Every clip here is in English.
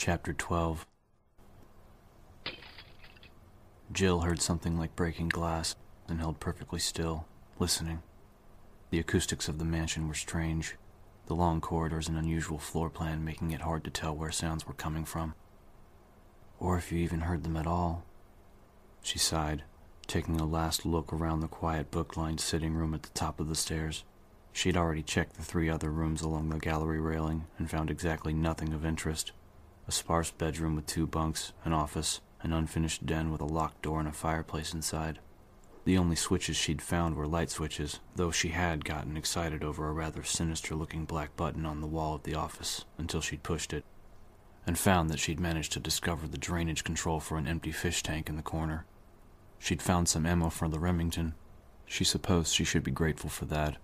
Chapter 12 Jill heard something like breaking glass and held perfectly still, listening. The acoustics of the mansion were strange, the long corridors and unusual floor plan making it hard to tell where sounds were coming from. Or if you even heard them at all. She sighed, taking a last look around the quiet book lined sitting room at the top of the stairs. She'd already checked the three other rooms along the gallery railing and found exactly nothing of interest. A sparse bedroom with two bunks, an office, an unfinished den with a locked door and a fireplace inside. The only switches she'd found were light switches, though she had gotten excited over a rather sinister looking black button on the wall of the office until she'd pushed it, and found that she'd managed to discover the drainage control for an empty fish tank in the corner. She'd found some ammo for the Remington. She supposed she should be grateful for that.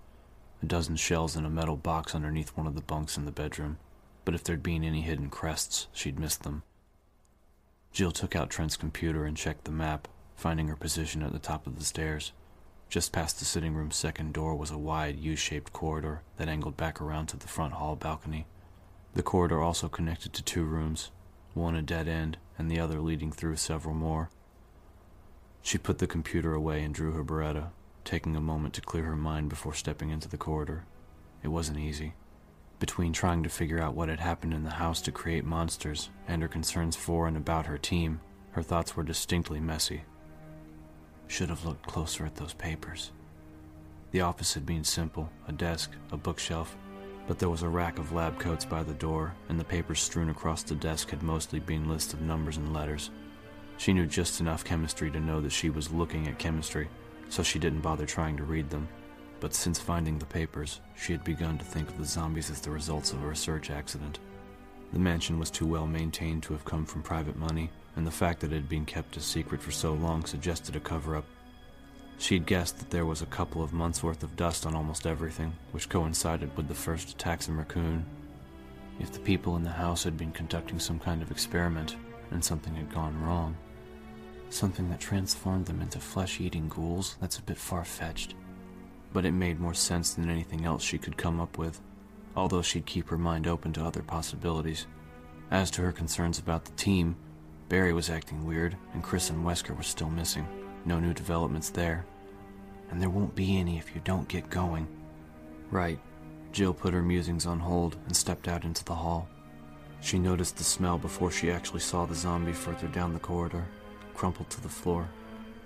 A dozen shells in a metal box underneath one of the bunks in the bedroom, but if there'd been any hidden crests, she'd missed them. Jill took out Trent's computer and checked the map finding her position at the top of the stairs. Just past the sitting room's second door was a wide U shaped corridor that angled back around to the front hall balcony. The corridor also connected to two rooms, one a dead end and the other leading through several more. She put the computer away and drew her Beretta, taking a moment to clear her mind before stepping into the corridor. It wasn't easy. Between trying to figure out what had happened in the house to create monsters and her concerns for and about her team, her thoughts were distinctly messy. Should have looked closer at those papers. The office had been simple a desk, a bookshelf, but there was a rack of lab coats by the door, and the papers strewn across the desk had mostly been lists of numbers and letters. She knew just enough chemistry to know that she was looking at chemistry, so she didn't bother trying to read them. But since finding the papers, she had begun to think of the zombies as the results of a research accident. The mansion was too well maintained to have come from private money, and the fact that it had been kept a secret for so long suggested a cover up. She'd guessed that there was a couple of months' worth of dust on almost everything, which coincided with the first attacks in Raccoon. If the people in the house had been conducting some kind of experiment and something had gone wrong, something that transformed them into flesh eating ghouls, that's a bit far fetched. But it made more sense than anything else she could come up with, although she'd keep her mind open to other possibilities. As to her concerns about the team, Barry was acting weird, and Chris and Wesker were still missing. No new developments there. And there won't be any if you don't get going. Right. Jill put her musings on hold and stepped out into the hall. She noticed the smell before she actually saw the zombie further down the corridor, crumpled to the floor.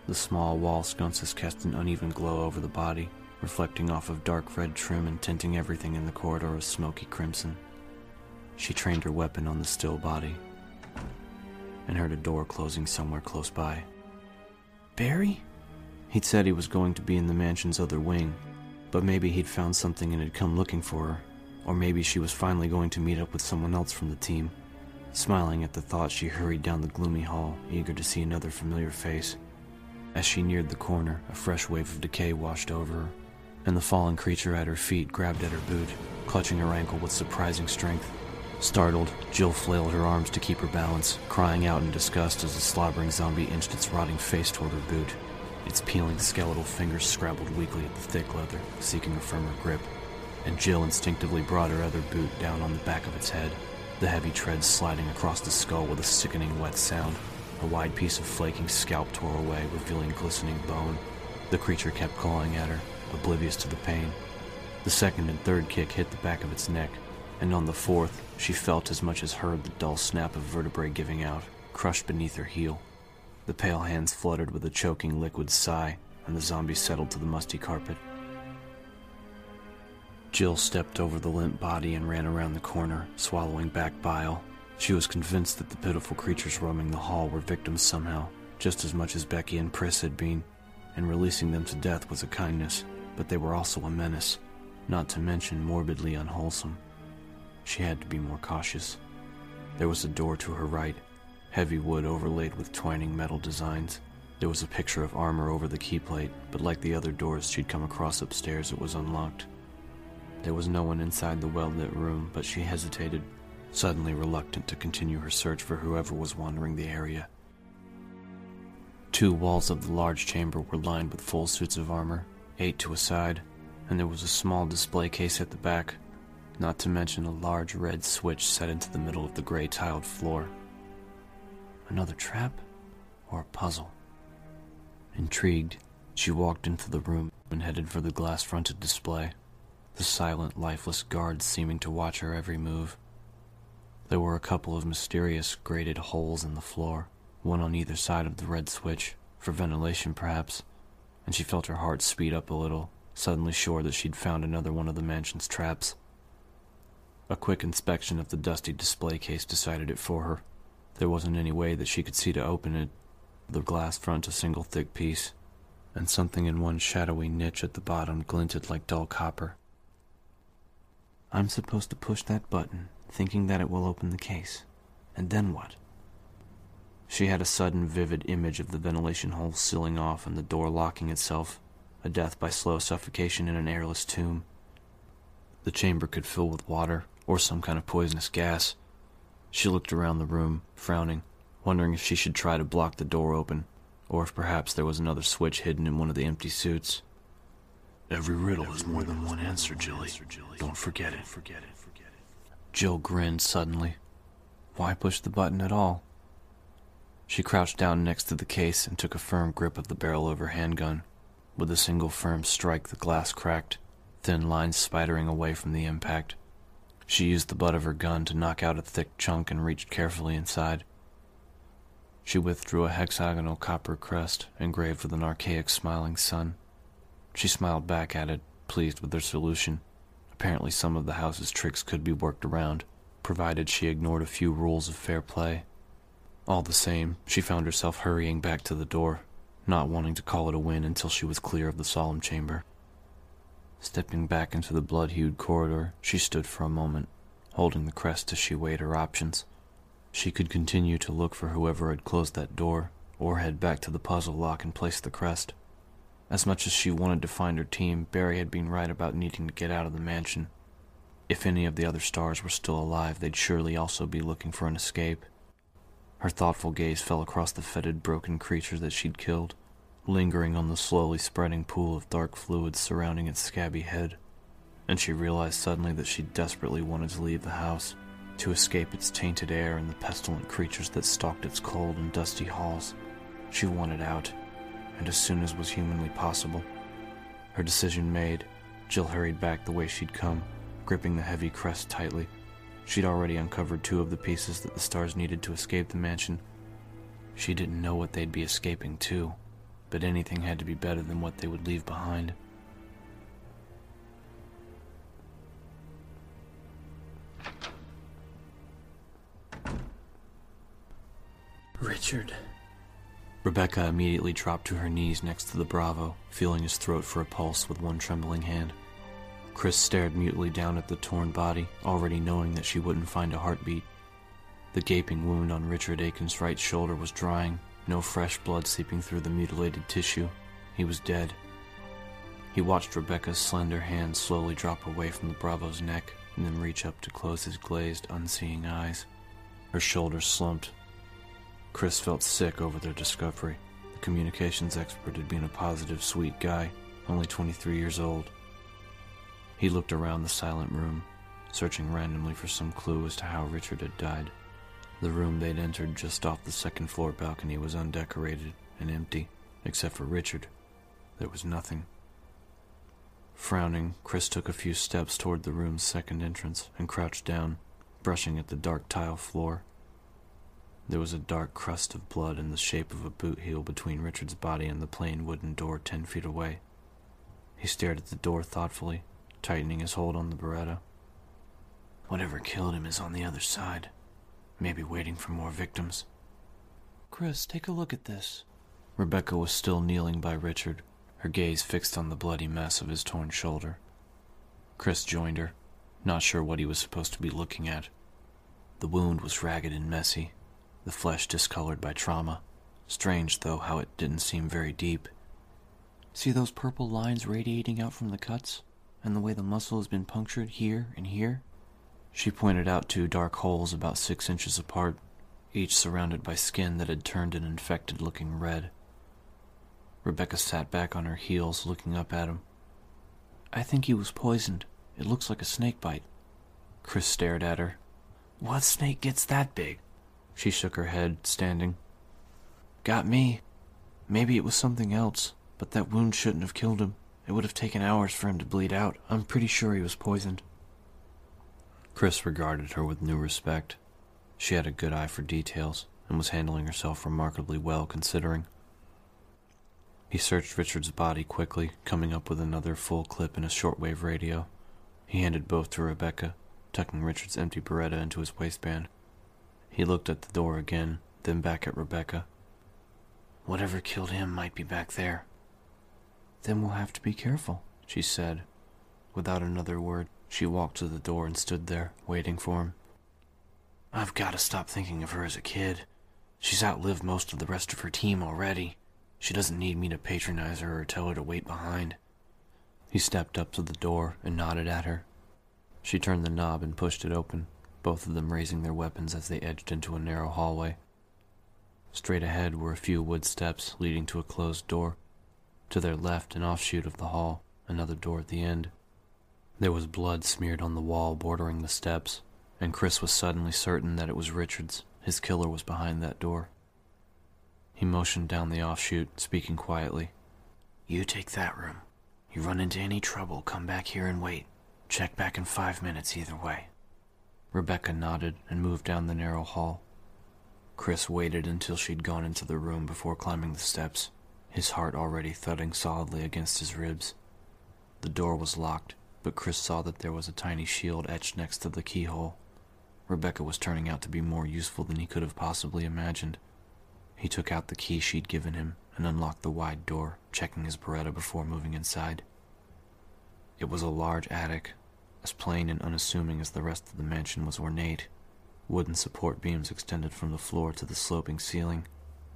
The small wall sconces cast an uneven glow over the body, reflecting off of dark red trim and tinting everything in the corridor a smoky crimson. She trained her weapon on the still body and heard a door closing somewhere close by. Barry? He'd said he was going to be in the mansion's other wing, but maybe he'd found something and had come looking for her, or maybe she was finally going to meet up with someone else from the team. Smiling at the thought, she hurried down the gloomy hall, eager to see another familiar face. As she neared the corner, a fresh wave of decay washed over her, and the fallen creature at her feet grabbed at her boot, clutching her ankle with surprising strength. Startled, Jill flailed her arms to keep her balance, crying out in disgust as the slobbering zombie inched its rotting face toward her boot. Its peeling skeletal fingers scrabbled weakly at the thick leather, seeking a firmer grip, and Jill instinctively brought her other boot down on the back of its head, the heavy tread sliding across the skull with a sickening wet sound. A wide piece of flaking scalp tore away, revealing glistening bone. The creature kept clawing at her, oblivious to the pain. The second and third kick hit the back of its neck, and on the fourth, she felt as much as heard the dull snap of vertebrae giving out, crushed beneath her heel. The pale hands fluttered with a choking liquid sigh, and the zombie settled to the musty carpet. Jill stepped over the limp body and ran around the corner, swallowing back bile. She was convinced that the pitiful creatures roaming the hall were victims somehow, just as much as Becky and Priss had been, and releasing them to death was a kindness, but they were also a menace, not to mention morbidly unwholesome. She had to be more cautious. There was a door to her right, heavy wood overlaid with twining metal designs. There was a picture of armor over the keyplate, but like the other doors she'd come across upstairs, it was unlocked. There was no one inside the well lit room, but she hesitated, suddenly reluctant to continue her search for whoever was wandering the area. Two walls of the large chamber were lined with full suits of armor, eight to a side, and there was a small display case at the back not to mention a large red switch set into the middle of the gray tiled floor. Another trap? Or a puzzle? Intrigued, she walked into the room and headed for the glass fronted display, the silent, lifeless guards seeming to watch her every move. There were a couple of mysterious grated holes in the floor, one on either side of the red switch, for ventilation perhaps, and she felt her heart speed up a little, suddenly sure that she'd found another one of the mansion's traps. A quick inspection of the dusty display case decided it for her. There wasn't any way that she could see to open it, the glass front a single thick piece, and something in one shadowy niche at the bottom glinted like dull copper. I'm supposed to push that button, thinking that it will open the case. And then what? She had a sudden vivid image of the ventilation hole sealing off and the door locking itself, a death by slow suffocation in an airless tomb. The chamber could fill with water, or some kind of poisonous gas. She looked around the room, frowning, wondering if she should try to block the door open, or if perhaps there was another switch hidden in one of the empty suits. Every riddle has more than one answer, Jilly. Don't forget it. Forget it. Jill grinned suddenly. Why push the button at all? She crouched down next to the case and took a firm grip of the barrel of her handgun. With a single firm strike, the glass cracked, thin lines spidering away from the impact. She used the butt of her gun to knock out a thick chunk and reached carefully inside. She withdrew a hexagonal copper crest engraved with an archaic smiling sun. She smiled back at it, pleased with her solution. Apparently, some of the house's tricks could be worked around, provided she ignored a few rules of fair play. All the same, she found herself hurrying back to the door, not wanting to call it a win until she was clear of the solemn chamber. Stepping back into the blood-hued corridor, she stood for a moment, holding the crest as she weighed her options. She could continue to look for whoever had closed that door, or head back to the puzzle lock and place the crest. As much as she wanted to find her team, Barry had been right about needing to get out of the mansion. If any of the other stars were still alive, they'd surely also be looking for an escape. Her thoughtful gaze fell across the fetid, broken creature that she'd killed lingering on the slowly spreading pool of dark fluid surrounding its scabby head, and she realized suddenly that she desperately wanted to leave the house, to escape its tainted air and the pestilent creatures that stalked its cold and dusty halls. She wanted out, and as soon as was humanly possible. Her decision made, Jill hurried back the way she'd come, gripping the heavy crest tightly. She'd already uncovered two of the pieces that the stars needed to escape the mansion. She didn't know what they'd be escaping to but anything had to be better than what they would leave behind. Richard. Rebecca immediately dropped to her knees next to the Bravo, feeling his throat for a pulse with one trembling hand. Chris stared mutely down at the torn body, already knowing that she wouldn't find a heartbeat. The gaping wound on Richard Aiken's right shoulder was drying, no fresh blood seeping through the mutilated tissue. He was dead. He watched Rebecca's slender hand slowly drop away from the Bravo's neck and then reach up to close his glazed, unseeing eyes. Her shoulders slumped. Chris felt sick over their discovery. The communications expert had been a positive, sweet guy, only 23 years old. He looked around the silent room, searching randomly for some clue as to how Richard had died. The room they'd entered just off the second floor balcony was undecorated and empty, except for Richard. There was nothing. Frowning, Chris took a few steps toward the room's second entrance and crouched down, brushing at the dark tile floor. There was a dark crust of blood in the shape of a boot heel between Richard's body and the plain wooden door ten feet away. He stared at the door thoughtfully, tightening his hold on the Beretta. Whatever killed him is on the other side maybe waiting for more victims. Chris, take a look at this. Rebecca was still kneeling by Richard, her gaze fixed on the bloody mess of his torn shoulder. Chris joined her, not sure what he was supposed to be looking at. The wound was ragged and messy, the flesh discolored by trauma. Strange, though, how it didn't seem very deep. See those purple lines radiating out from the cuts? And the way the muscle has been punctured here and here? She pointed out two dark holes about six inches apart, each surrounded by skin that had turned an infected looking red. Rebecca sat back on her heels, looking up at him. I think he was poisoned. It looks like a snake bite. Chris stared at her. What snake gets that big? She shook her head, standing. Got me. Maybe it was something else, but that wound shouldn't have killed him. It would have taken hours for him to bleed out. I'm pretty sure he was poisoned. Chris regarded her with new respect. She had a good eye for details and was handling herself remarkably well considering. He searched Richard's body quickly, coming up with another full clip in a shortwave radio. He handed both to Rebecca, tucking Richard's empty Beretta into his waistband. He looked at the door again, then back at Rebecca. Whatever killed him might be back there. Then we'll have to be careful, she said. Without another word, she walked to the door and stood there, waiting for him. I've got to stop thinking of her as a kid. She's outlived most of the rest of her team already. She doesn't need me to patronize her or tell her to wait behind. He stepped up to the door and nodded at her. She turned the knob and pushed it open, both of them raising their weapons as they edged into a narrow hallway. Straight ahead were a few wood steps leading to a closed door. To their left, an offshoot of the hall, another door at the end. There was blood smeared on the wall bordering the steps, and Chris was suddenly certain that it was Richard's. His killer was behind that door. He motioned down the offshoot, speaking quietly. You take that room. You run into any trouble, come back here and wait. Check back in five minutes either way. Rebecca nodded and moved down the narrow hall. Chris waited until she'd gone into the room before climbing the steps, his heart already thudding solidly against his ribs. The door was locked, but Chris saw that there was a tiny shield etched next to the keyhole. Rebecca was turning out to be more useful than he could have possibly imagined. He took out the key she'd given him and unlocked the wide door, checking his Beretta before moving inside. It was a large attic, as plain and unassuming as the rest of the mansion was ornate. Wooden support beams extended from the floor to the sloping ceiling,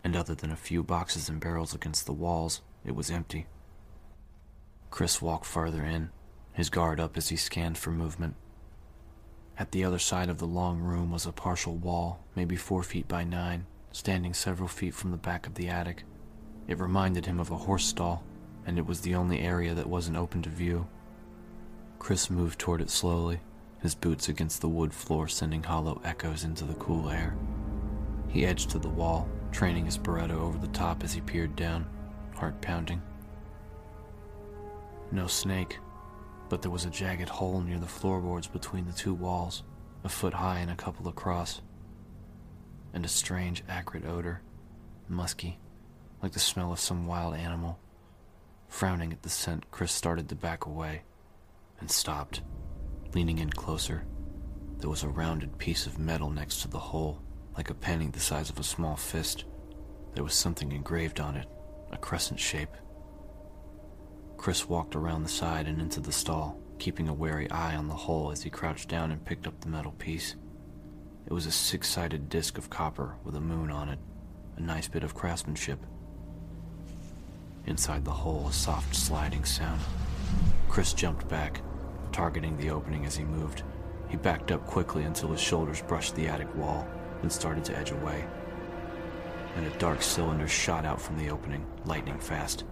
and other than a few boxes and barrels against the walls, it was empty. Chris walked farther in, his guard up as he scanned for movement. At the other side of the long room was a partial wall, maybe four feet by nine, standing several feet from the back of the attic. It reminded him of a horse stall, and it was the only area that wasn't open to view. Chris moved toward it slowly, his boots against the wood floor sending hollow echoes into the cool air. He edged to the wall, training his Beretta over the top as he peered down, heart pounding. No snake, but there was a jagged hole near the floorboards between the two walls, a foot high and a couple across and a strange, acrid odor, musky, like the smell of some wild animal. Frowning at the scent, Chris started to back away and stopped, leaning in closer. There was a rounded piece of metal next to the hole, like a penny the size of a small fist. There was something engraved on it, a crescent shape. Chris walked around the side and into the stall, keeping a wary eye on the hole as he crouched down and picked up the metal piece. It was a six sided disc of copper with a moon on it, a nice bit of craftsmanship. Inside the hole, a soft sliding sound. Chris jumped back, targeting the opening as he moved. He backed up quickly until his shoulders brushed the attic wall, then started to edge away. And a dark cylinder shot out from the opening, lightning fast.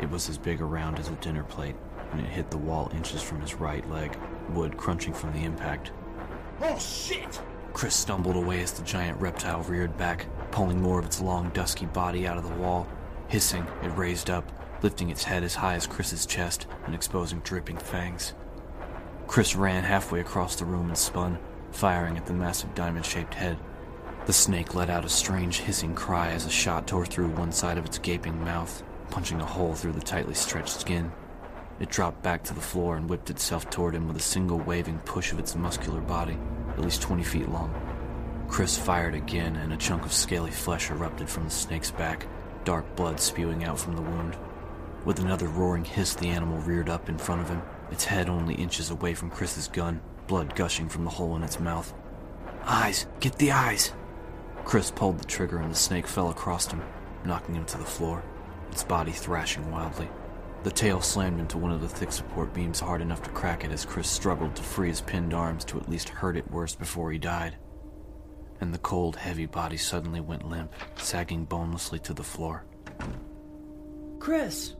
It was as big around as a dinner plate, and it hit the wall inches from his right leg, wood crunching from the impact. Oh shit! Chris stumbled away as the giant reptile reared back, pulling more of its long, dusky body out of the wall. Hissing, it raised up, lifting its head as high as Chris's chest and exposing dripping fangs. Chris ran halfway across the room and spun, firing at the massive diamond shaped head. The snake let out a strange hissing cry as a shot tore through one side of its gaping mouth, punching a hole through the tightly stretched skin. It dropped back to the floor and whipped itself toward him with a single waving push of its muscular body at least 20 feet long. Chris fired again, and a chunk of scaly flesh erupted from the snake's back, dark blood spewing out from the wound. With another roaring hiss, the animal reared up in front of him, its head only inches away from Chris's gun, blood gushing from the hole in its mouth. Eyes! Get the eyes! Chris pulled the trigger and the snake fell across him, knocking him to the floor, its body thrashing wildly. The tail slammed into one of the thick support beams hard enough to crack it as Chris struggled to free his pinned arms to at least hurt it worse before he died. And the cold, heavy body suddenly went limp, sagging bonelessly to the floor. Chris!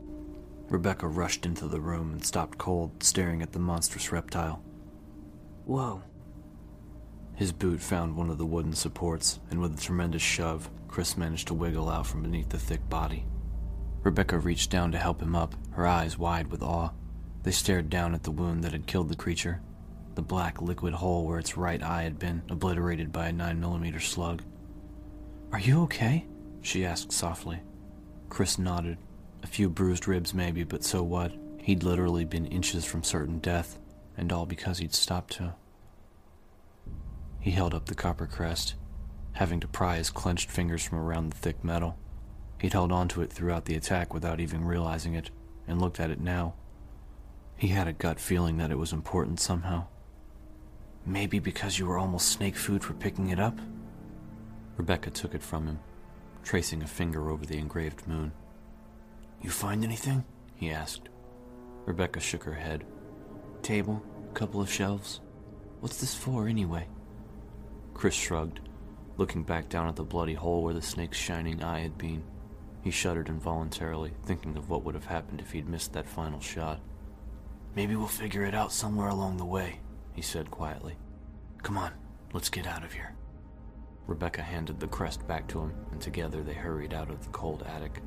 Rebecca rushed into the room and stopped cold, staring at the monstrous reptile. Whoa. His boot found one of the wooden supports, and with a tremendous shove, Chris managed to wiggle out from beneath the thick body. Rebecca reached down to help him up, her eyes wide with awe. They stared down at the wound that had killed the creature, the black liquid hole where its right eye had been obliterated by a 9mm slug. Are you okay? she asked softly. Chris nodded. A few bruised ribs, maybe, but so what? He'd literally been inches from certain death, and all because he'd stopped to. He held up the copper crest, having to pry his clenched fingers from around the thick metal. He'd held onto it throughout the attack without even realizing it, and looked at it now. He had a gut feeling that it was important somehow. Maybe because you were almost snake food for picking it up? Rebecca took it from him, tracing a finger over the engraved moon. You find anything? he asked. Rebecca shook her head. Table, couple of shelves. What's this for, anyway? Chris shrugged, looking back down at the bloody hole where the snake's shining eye had been. He shuddered involuntarily, thinking of what would have happened if he'd missed that final shot. Maybe we'll figure it out somewhere along the way, he said quietly. Come on, let's get out of here. Rebecca handed the crest back to him, and together they hurried out of the cold attic.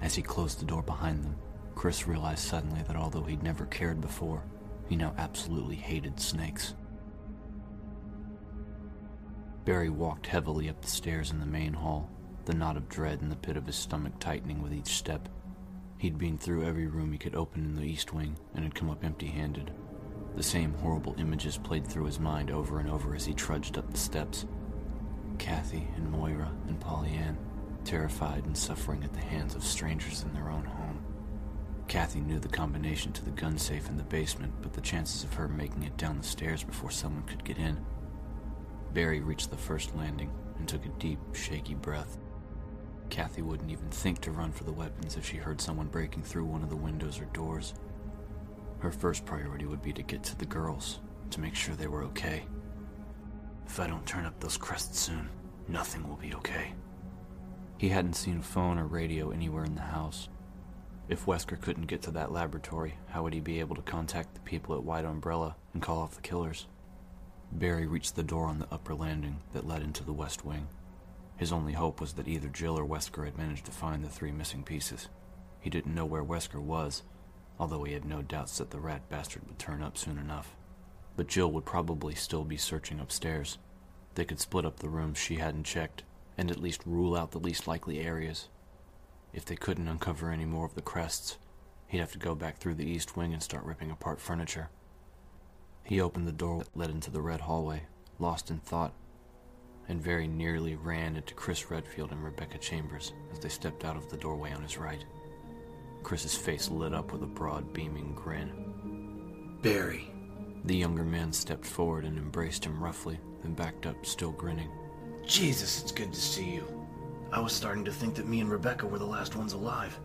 As he closed the door behind them, Chris realized suddenly that although he'd never cared before, he now absolutely hated snakes. Barry walked heavily up the stairs in the main hall, the knot of dread in the pit of his stomach tightening with each step. He'd been through every room he could open in the East Wing and had come up empty handed. The same horrible images played through his mind over and over as he trudged up the steps. Kathy and Moira and Pollyann, terrified and suffering at the hands of strangers in their own home. Kathy knew the combination to the gun safe in the basement, but the chances of her making it down the stairs before someone could get in. Barry reached the first landing and took a deep, shaky breath. Kathy wouldn't even think to run for the weapons if she heard someone breaking through one of the windows or doors. Her first priority would be to get to the girls, to make sure they were okay. If I don't turn up those crests soon, nothing will be okay. He hadn't seen a phone or radio anywhere in the house. If Wesker couldn't get to that laboratory, how would he be able to contact the people at White Umbrella and call off the killers? Barry reached the door on the upper landing that led into the west wing. His only hope was that either Jill or Wesker had managed to find the three missing pieces. He didn't know where Wesker was, although he had no doubts that the rat bastard would turn up soon enough. But Jill would probably still be searching upstairs. They could split up the rooms she hadn't checked, and at least rule out the least likely areas. If they couldn't uncover any more of the crests, he'd have to go back through the east wing and start ripping apart furniture. He opened the door that led into the red hallway, lost in thought, and very nearly ran into Chris Redfield and Rebecca Chambers as they stepped out of the doorway on his right. Chris's face lit up with a broad, beaming grin. Barry. The younger man stepped forward and embraced him roughly, then backed up, still grinning. Jesus, it's good to see you. I was starting to think that me and Rebecca were the last ones alive.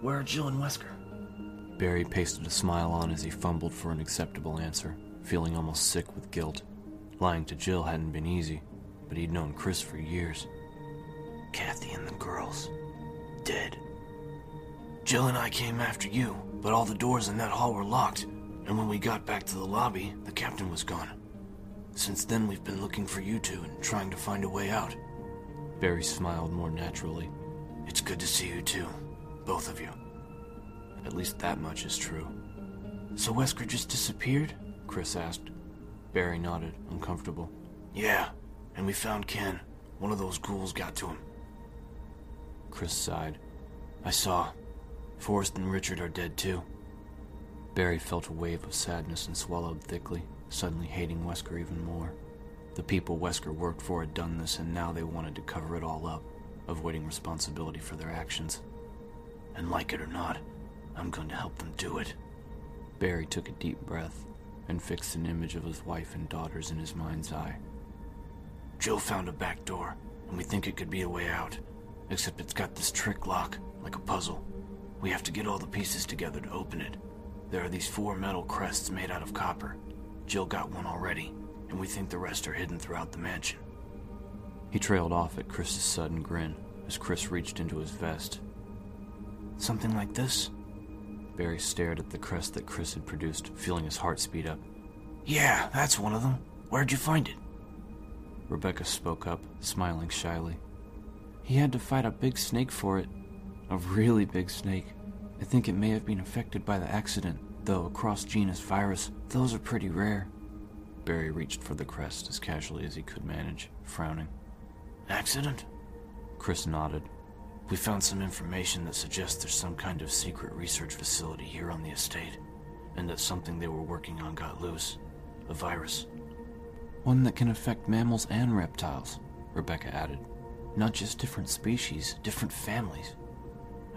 Where are Jill and Wesker? Barry pasted a smile on as he fumbled for an acceptable answer, feeling almost sick with guilt. Lying to Jill hadn't been easy, but he'd known Chris for years. Kathy and the girls. Dead. Jill and I came after you, but all the doors in that hall were locked, and when we got back to the lobby, the captain was gone. Since then, we've been looking for you two and trying to find a way out. Barry smiled more naturally. It's good to see you too, both of you. At least that much is true. So Wesker just disappeared? Chris asked. Barry nodded, uncomfortable. Yeah, and we found Ken. One of those ghouls got to him. Chris sighed. I saw. Forest and Richard are dead too. Barry felt a wave of sadness and swallowed thickly, suddenly hating Wesker even more. The people Wesker worked for had done this, and now they wanted to cover it all up, avoiding responsibility for their actions. And like it or not, I'm going to help them do it. Barry took a deep breath and fixed an image of his wife and daughters in his mind's eye. Joe found a back door, and we think it could be a way out. Except it's got this trick lock, like a puzzle. We have to get all the pieces together to open it. There are these four metal crests made out of copper. Jill got one already, and we think the rest are hidden throughout the mansion. He trailed off at Chris's sudden grin as Chris reached into his vest. Something like this? Barry stared at the crest that Chris had produced, feeling his heart speed up. Yeah, that's one of them. Where'd you find it? Rebecca spoke up, smiling shyly. He had to fight a big snake for it. A really big snake. I think it may have been affected by the accident, though a cross genus virus, those are pretty rare. Barry reached for the crest as casually as he could manage, frowning. Accident? Chris nodded. We found some information that suggests there's some kind of secret research facility here on the estate, and that something they were working on got loose. A virus. One that can affect mammals and reptiles, Rebecca added. Not just different species, different families.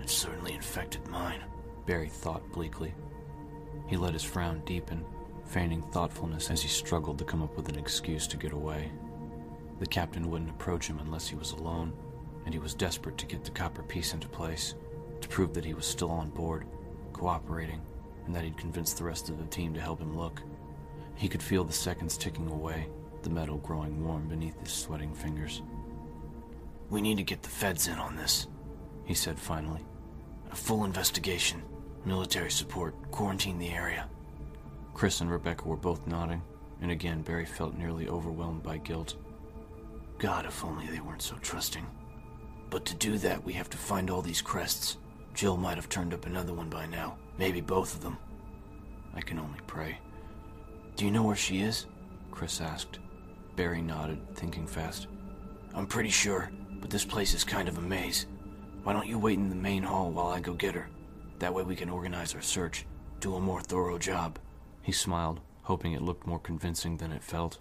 It certainly infected mine. Barry thought bleakly. He let his frown deepen, feigning thoughtfulness as he struggled to come up with an excuse to get away. The captain wouldn't approach him unless he was alone, and he was desperate to get the copper piece into place, to prove that he was still on board, cooperating, and that he'd convinced the rest of the team to help him look. He could feel the seconds ticking away, the metal growing warm beneath his sweating fingers. We need to get the feds in on this, he said finally. A full investigation, military support, quarantine the area. Chris and Rebecca were both nodding, and again Barry felt nearly overwhelmed by guilt. God, if only they weren't so trusting. But to do that, we have to find all these crests. Jill might have turned up another one by now, maybe both of them. I can only pray. Do you know where she is? Chris asked. Barry nodded, thinking fast. I'm pretty sure, but this place is kind of a maze. Why don't you wait in the main hall while I go get her? That way we can organize our search, do a more thorough job. He smiled, hoping it looked more convincing than it felt.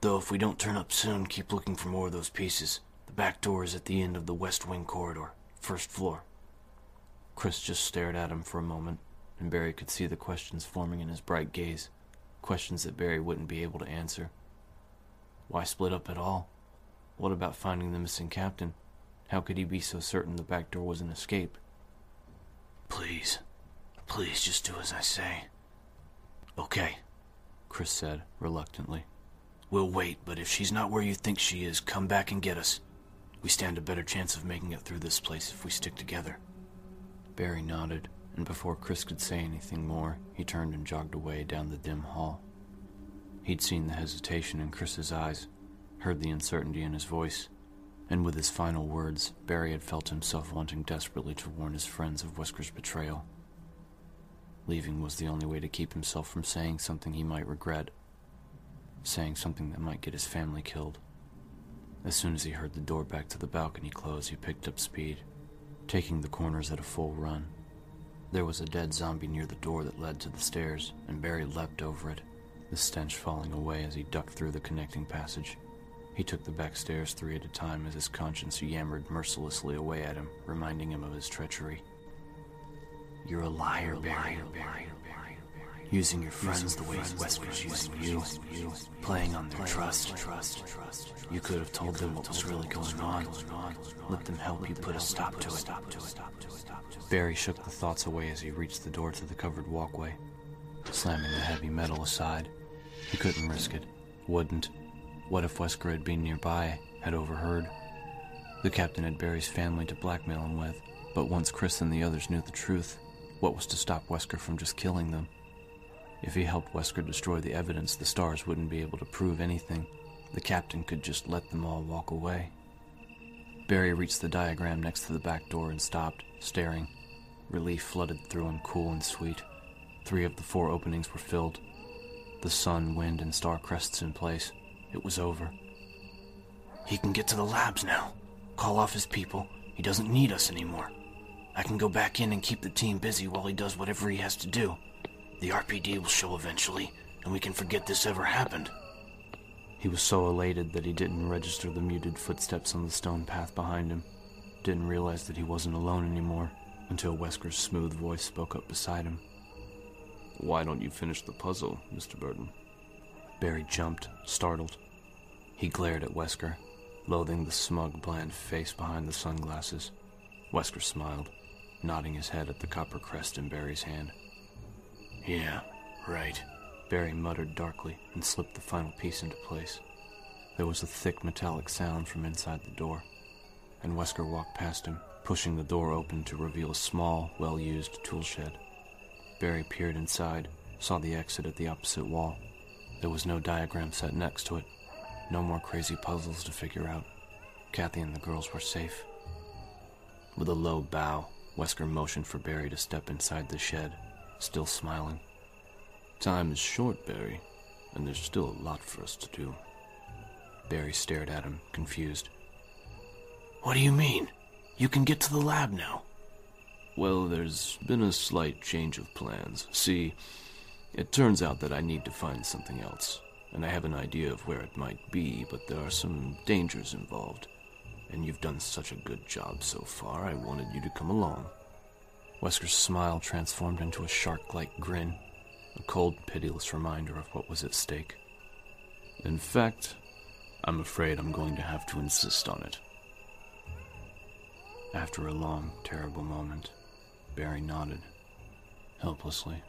Though if we don't turn up soon, keep looking for more of those pieces. Back door is at the end of the west wing corridor, first floor. Chris just stared at him for a moment, and Barry could see the questions forming in his bright gaze. Questions that Barry wouldn't be able to answer. Why split up at all? What about finding the missing captain? How could he be so certain the back door was an escape? Please, please just do as I say. Okay, Chris said, reluctantly. We'll wait, but if she's not where you think she is, come back and get us. We stand a better chance of making it through this place if we stick together. Barry nodded, and before Chris could say anything more, he turned and jogged away down the dim hall. He'd seen the hesitation in Chris's eyes, heard the uncertainty in his voice, and with his final words, Barry had felt himself wanting desperately to warn his friends of Wesker's betrayal. Leaving was the only way to keep himself from saying something he might regret, saying something that might get his family killed. As soon as he heard the door back to the balcony close, he picked up speed, taking the corners at a full run. There was a dead zombie near the door that led to the stairs, and Barry leapt over it, the stench falling away as he ducked through the connecting passage. He took the back stairs three at a time as his conscience yammered mercilessly away at him, reminding him of his treachery. You're a liar, Barry. Using your friends the way Wesker's using you, playing on their trust. You could have told them what was really going on. Let them help you put a stop to it. Barry shook the thoughts away as he reached the door to the covered walkway, slamming the heavy metal aside. He couldn't risk it. Wouldn't. What if Wesker had been nearby, had overheard? The captain had Barry's family to blackmail him with, but once Chris and the others knew the truth, what was to stop Wesker from just killing them? If he helped Wesker destroy the evidence, the stars wouldn't be able to prove anything. The captain could just let them all walk away. Barry reached the diagram next to the back door and stopped, staring. Relief flooded through him, cool and sweet. Three of the four openings were filled. The sun, wind, and star crests in place. It was over. He can get to the labs now. Call off his people. He doesn't need us anymore. I can go back in and keep the team busy while he does whatever he has to do. The RPD will show eventually, and we can forget this ever happened. He was so elated that he didn't register the muted footsteps on the stone path behind him. Didn't realize that he wasn't alone anymore until Wesker's smooth voice spoke up beside him. Why don't you finish the puzzle, Mr. Burton? Barry jumped, startled. He glared at Wesker, loathing the smug, bland face behind the sunglasses. Wesker smiled, nodding his head at the copper crest in Barry's hand. Yeah, right. Barry muttered darkly and slipped the final piece into place. There was a thick metallic sound from inside the door, and Wesker walked past him, pushing the door open to reveal a small, well used tool shed. Barry peered inside, saw the exit at the opposite wall. There was no diagram set next to it. No more crazy puzzles to figure out. Kathy and the girls were safe. With a low bow, Wesker motioned for Barry to step inside the shed, still smiling. Time is short, Barry, and there's still a lot for us to do. Barry stared at him, confused. What do you mean? You can get to the lab now. Well, there's been a slight change of plans. See, it turns out that I need to find something else, and I have an idea of where it might be, but there are some dangers involved. And you've done such a good job so far, I wanted you to come along. Wesker's smile transformed into a shark like grin, a cold, pitiless reminder of what was at stake. In fact, I'm afraid I'm going to have to insist on it. After a long, terrible moment, Barry nodded, helplessly.